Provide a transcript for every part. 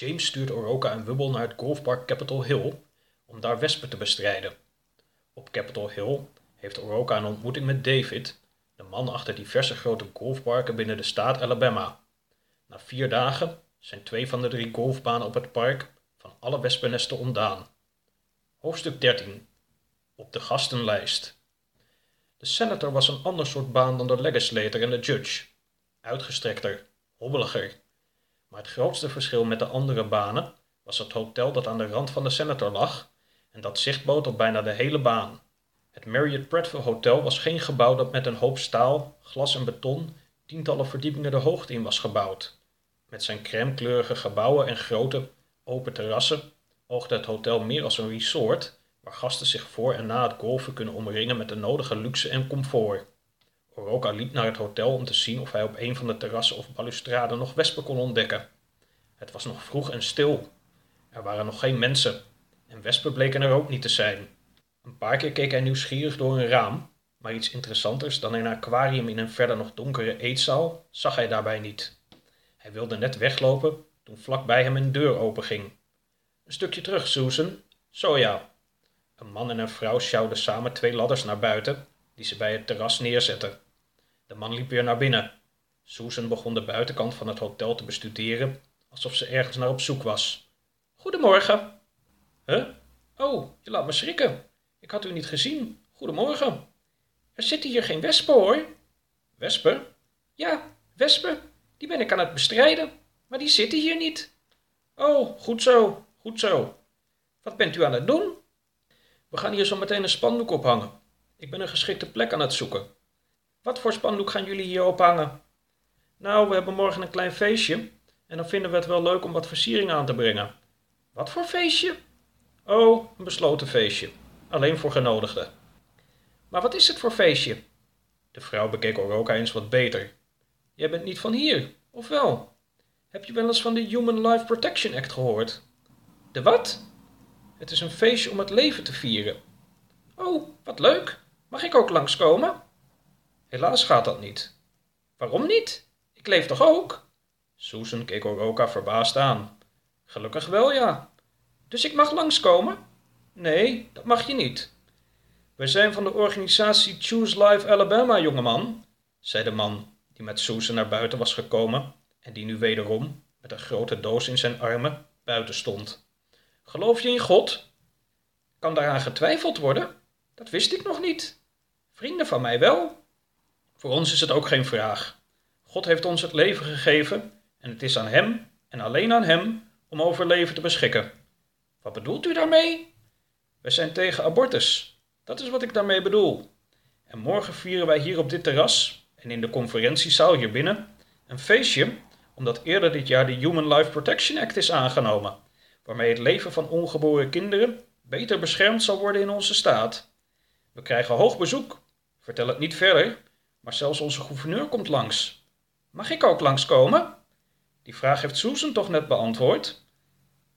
James stuurt Oroka en Wubbel naar het golfpark Capitol Hill om daar wespen te bestrijden. Op Capitol Hill heeft Oroka een ontmoeting met David, de man achter diverse grote golfparken binnen de staat Alabama. Na vier dagen zijn twee van de drie golfbanen op het park van alle wespennesten ontdaan. Hoofdstuk 13 Op de gastenlijst De senator was een ander soort baan dan de legislator en de judge. Uitgestrekter, hobbeliger. Maar het grootste verschil met de andere banen was het hotel dat aan de rand van de senator lag en dat zicht bood op bijna de hele baan. Het Marriott Prattville Hotel was geen gebouw dat met een hoop staal, glas en beton tientallen verdiepingen de hoogte in was gebouwd. Met zijn crèmekleurige gebouwen en grote, open terrassen oogde het hotel meer als een resort waar gasten zich voor en na het golfen kunnen omringen met de nodige luxe en comfort. Oroka liep naar het hotel om te zien of hij op een van de terrassen of balustraden nog wespen kon ontdekken. Het was nog vroeg en stil. Er waren nog geen mensen en wespen bleken er ook niet te zijn. Een paar keer keek hij nieuwsgierig door een raam, maar iets interessanters dan een aquarium in een verder nog donkere eetzaal zag hij daarbij niet. Hij wilde net weglopen toen vlak bij hem een deur openging. Een stukje terug, Susan. Zo ja. Een man en een vrouw sjouwden samen twee ladders naar buiten, die ze bij het terras neerzetten. De man liep weer naar binnen. Susan begon de buitenkant van het hotel te bestuderen, alsof ze ergens naar op zoek was. Goedemorgen. Huh? Oh, je laat me schrikken. Ik had u niet gezien. Goedemorgen. Er zitten hier geen wespen, hoor. Wespen? Ja, wespen. Die ben ik aan het bestrijden, maar die zitten hier niet. Oh, goed zo, goed zo. Wat bent u aan het doen? We gaan hier zo meteen een spandoek ophangen. Ik ben een geschikte plek aan het zoeken. Wat voor spandoek gaan jullie hier ophangen? Nou, we hebben morgen een klein feestje en dan vinden we het wel leuk om wat versiering aan te brengen. Wat voor feestje? Oh, een besloten feestje. Alleen voor genodigden. Maar wat is het voor feestje? De vrouw bekeek Oroka eens wat beter. Jij bent niet van hier, of wel? Heb je wel eens van de Human Life Protection Act gehoord? De wat? Het is een feestje om het leven te vieren. Oh, wat leuk. Mag ik ook langskomen? Helaas gaat dat niet. Waarom niet? Ik leef toch ook? Susan keek Oroka verbaasd aan. Gelukkig wel, ja. Dus ik mag langskomen? Nee, dat mag je niet. We zijn van de organisatie Choose Life Alabama, jongeman, zei de man die met Susan naar buiten was gekomen en die nu wederom, met een grote doos in zijn armen, buiten stond. Geloof je in God? Kan daaraan getwijfeld worden? Dat wist ik nog niet. Vrienden van mij wel. Voor ons is het ook geen vraag. God heeft ons het leven gegeven en het is aan Hem en alleen aan Hem om over leven te beschikken. Wat bedoelt u daarmee? We zijn tegen abortus. Dat is wat ik daarmee bedoel. En morgen vieren wij hier op dit terras en in de conferentiezaal hier binnen een feestje omdat eerder dit jaar de Human Life Protection Act is aangenomen, waarmee het leven van ongeboren kinderen beter beschermd zal worden in onze staat. We krijgen hoog bezoek. Vertel het niet verder, maar zelfs onze gouverneur komt langs. Mag ik ook langskomen? Die vraag heeft Susan toch net beantwoord.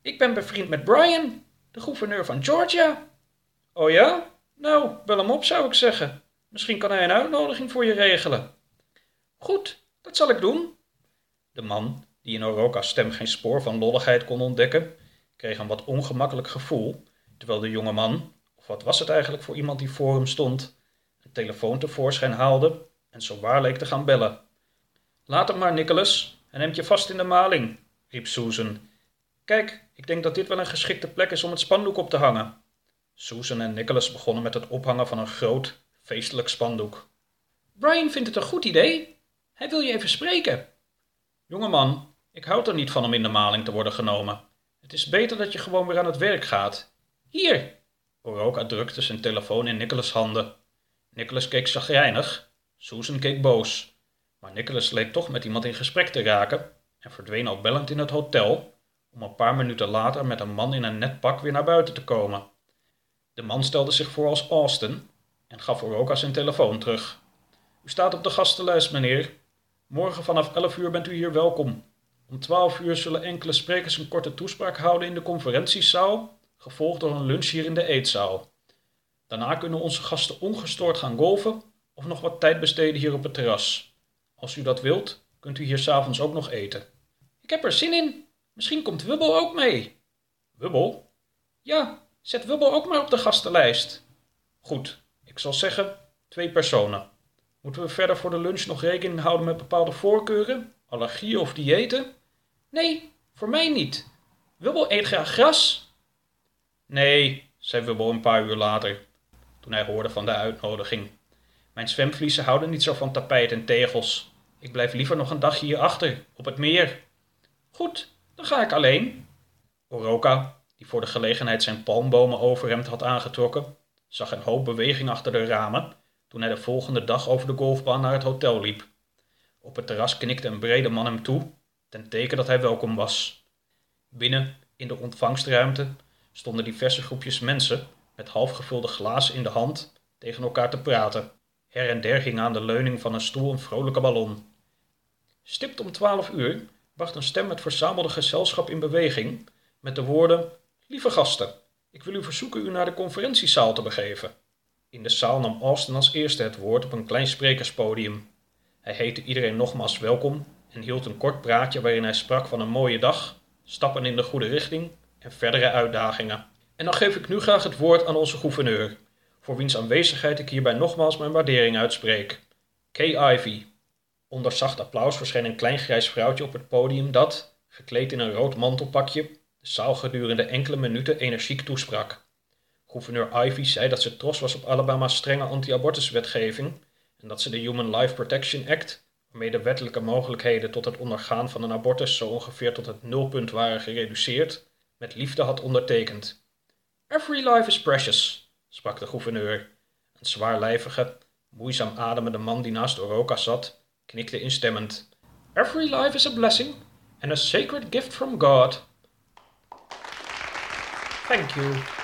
Ik ben bevriend met Brian, de gouverneur van Georgia. Oh ja? Nou, bel hem op, zou ik zeggen. Misschien kan hij een uitnodiging voor je regelen. Goed, dat zal ik doen. De man, die in Oroka's stem geen spoor van lolligheid kon ontdekken, kreeg een wat ongemakkelijk gevoel, terwijl de jonge man, of wat was het eigenlijk voor iemand die voor hem stond, een telefoon tevoorschijn haalde en zo waar leek te gaan bellen. Laat hem maar, Nicholas, en neemt je vast in de maling, riep Susan. Kijk, ik denk dat dit wel een geschikte plek is om het spandoek op te hangen. Susan en Nicholas begonnen met het ophangen van een groot, feestelijk spandoek. Brian vindt het een goed idee. Hij wil je even spreken. Jongeman, ik houd er niet van om in de maling te worden genomen. Het is beter dat je gewoon weer aan het werk gaat. Hier! Oroka drukte zijn telefoon in Nicholas' handen. Nicholas keek zagrijnig. Susan keek boos. Maar Nicholas leek toch met iemand in gesprek te raken en verdween al bellend in het hotel, om een paar minuten later met een man in een net pak weer naar buiten te komen. De man stelde zich voor als Austin en gaf Oroka zijn telefoon terug. U staat op de gastenlijst, meneer. Morgen vanaf 11 uur bent u hier welkom. Om 12 uur zullen enkele sprekers een korte toespraak houden in de conferentiezaal, gevolgd door een lunch hier in de eetzaal. Daarna kunnen onze gasten ongestoord gaan golven of nog wat tijd besteden hier op het terras. Als u dat wilt, kunt u hier s'avonds ook nog eten. Ik heb er zin in, Misschien komt Wubbel ook mee. Wubbel? Ja, zet Wubbel ook maar op de gastenlijst. Goed, ik zal zeggen twee personen. Moeten we verder voor de lunch nog rekening houden met bepaalde voorkeuren, allergieën of diëten? Nee, voor mij niet. Wubbel eet graag gras. Nee, zei Wubbel een paar uur later, toen hij hoorde van de uitnodiging. Mijn zwemvliezen houden niet zo van tapijt en tegels. Ik blijf liever nog een dagje hierachter, op het meer. Goed, dan ga ik alleen. Oroka, die voor de gelegenheid zijn palmbomen overhemd had aangetrokken, zag een hoop beweging achter de ramen toen hij de volgende dag over de golfbaan naar het hotel liep. Op het terras knikte een brede man hem toe, ten teken dat hij welkom was. Binnen, in de ontvangstruimte, stonden diverse groepjes mensen met halfgevulde glazen in de hand tegen elkaar te praten. Her en der hing aan de leuning van een stoel een vrolijke ballon. Stipt om twaalf uur bracht een stem het verzamelde gezelschap in beweging met de woorden: Lieve gasten, ik wil u verzoeken u naar de conferentiezaal te begeven. In de zaal nam Austin als eerste het woord op een klein sprekerspodium. Hij heette iedereen nogmaals welkom en hield een kort praatje waarin hij sprak van een mooie dag, stappen in de goede richting en verdere uitdagingen. En dan geef ik nu graag het woord aan onze gouverneur, voor wiens aanwezigheid ik hierbij nogmaals mijn waardering uitspreek. Kay Ivy. Onder zacht applaus verscheen een klein grijs vrouwtje op het podium dat, gekleed in een rood mantelpakje, de zaal gedurende enkele minuten energiek toesprak. Gouverneur Ivy zei dat ze trots was op Alabama's strenge anti-abortuswetgeving en dat ze de Human Life Protection Act, waarmee de wettelijke mogelijkheden tot het ondergaan van een abortus zo ongeveer tot het nulpunt waren gereduceerd, met liefde had ondertekend. Every life is precious, sprak de gouverneur. Een zwaarlijvige, moeizaam ademende man die naast Oroka zat, knikte instemmend. Every life is a blessing and a sacred gift from God. Thank you.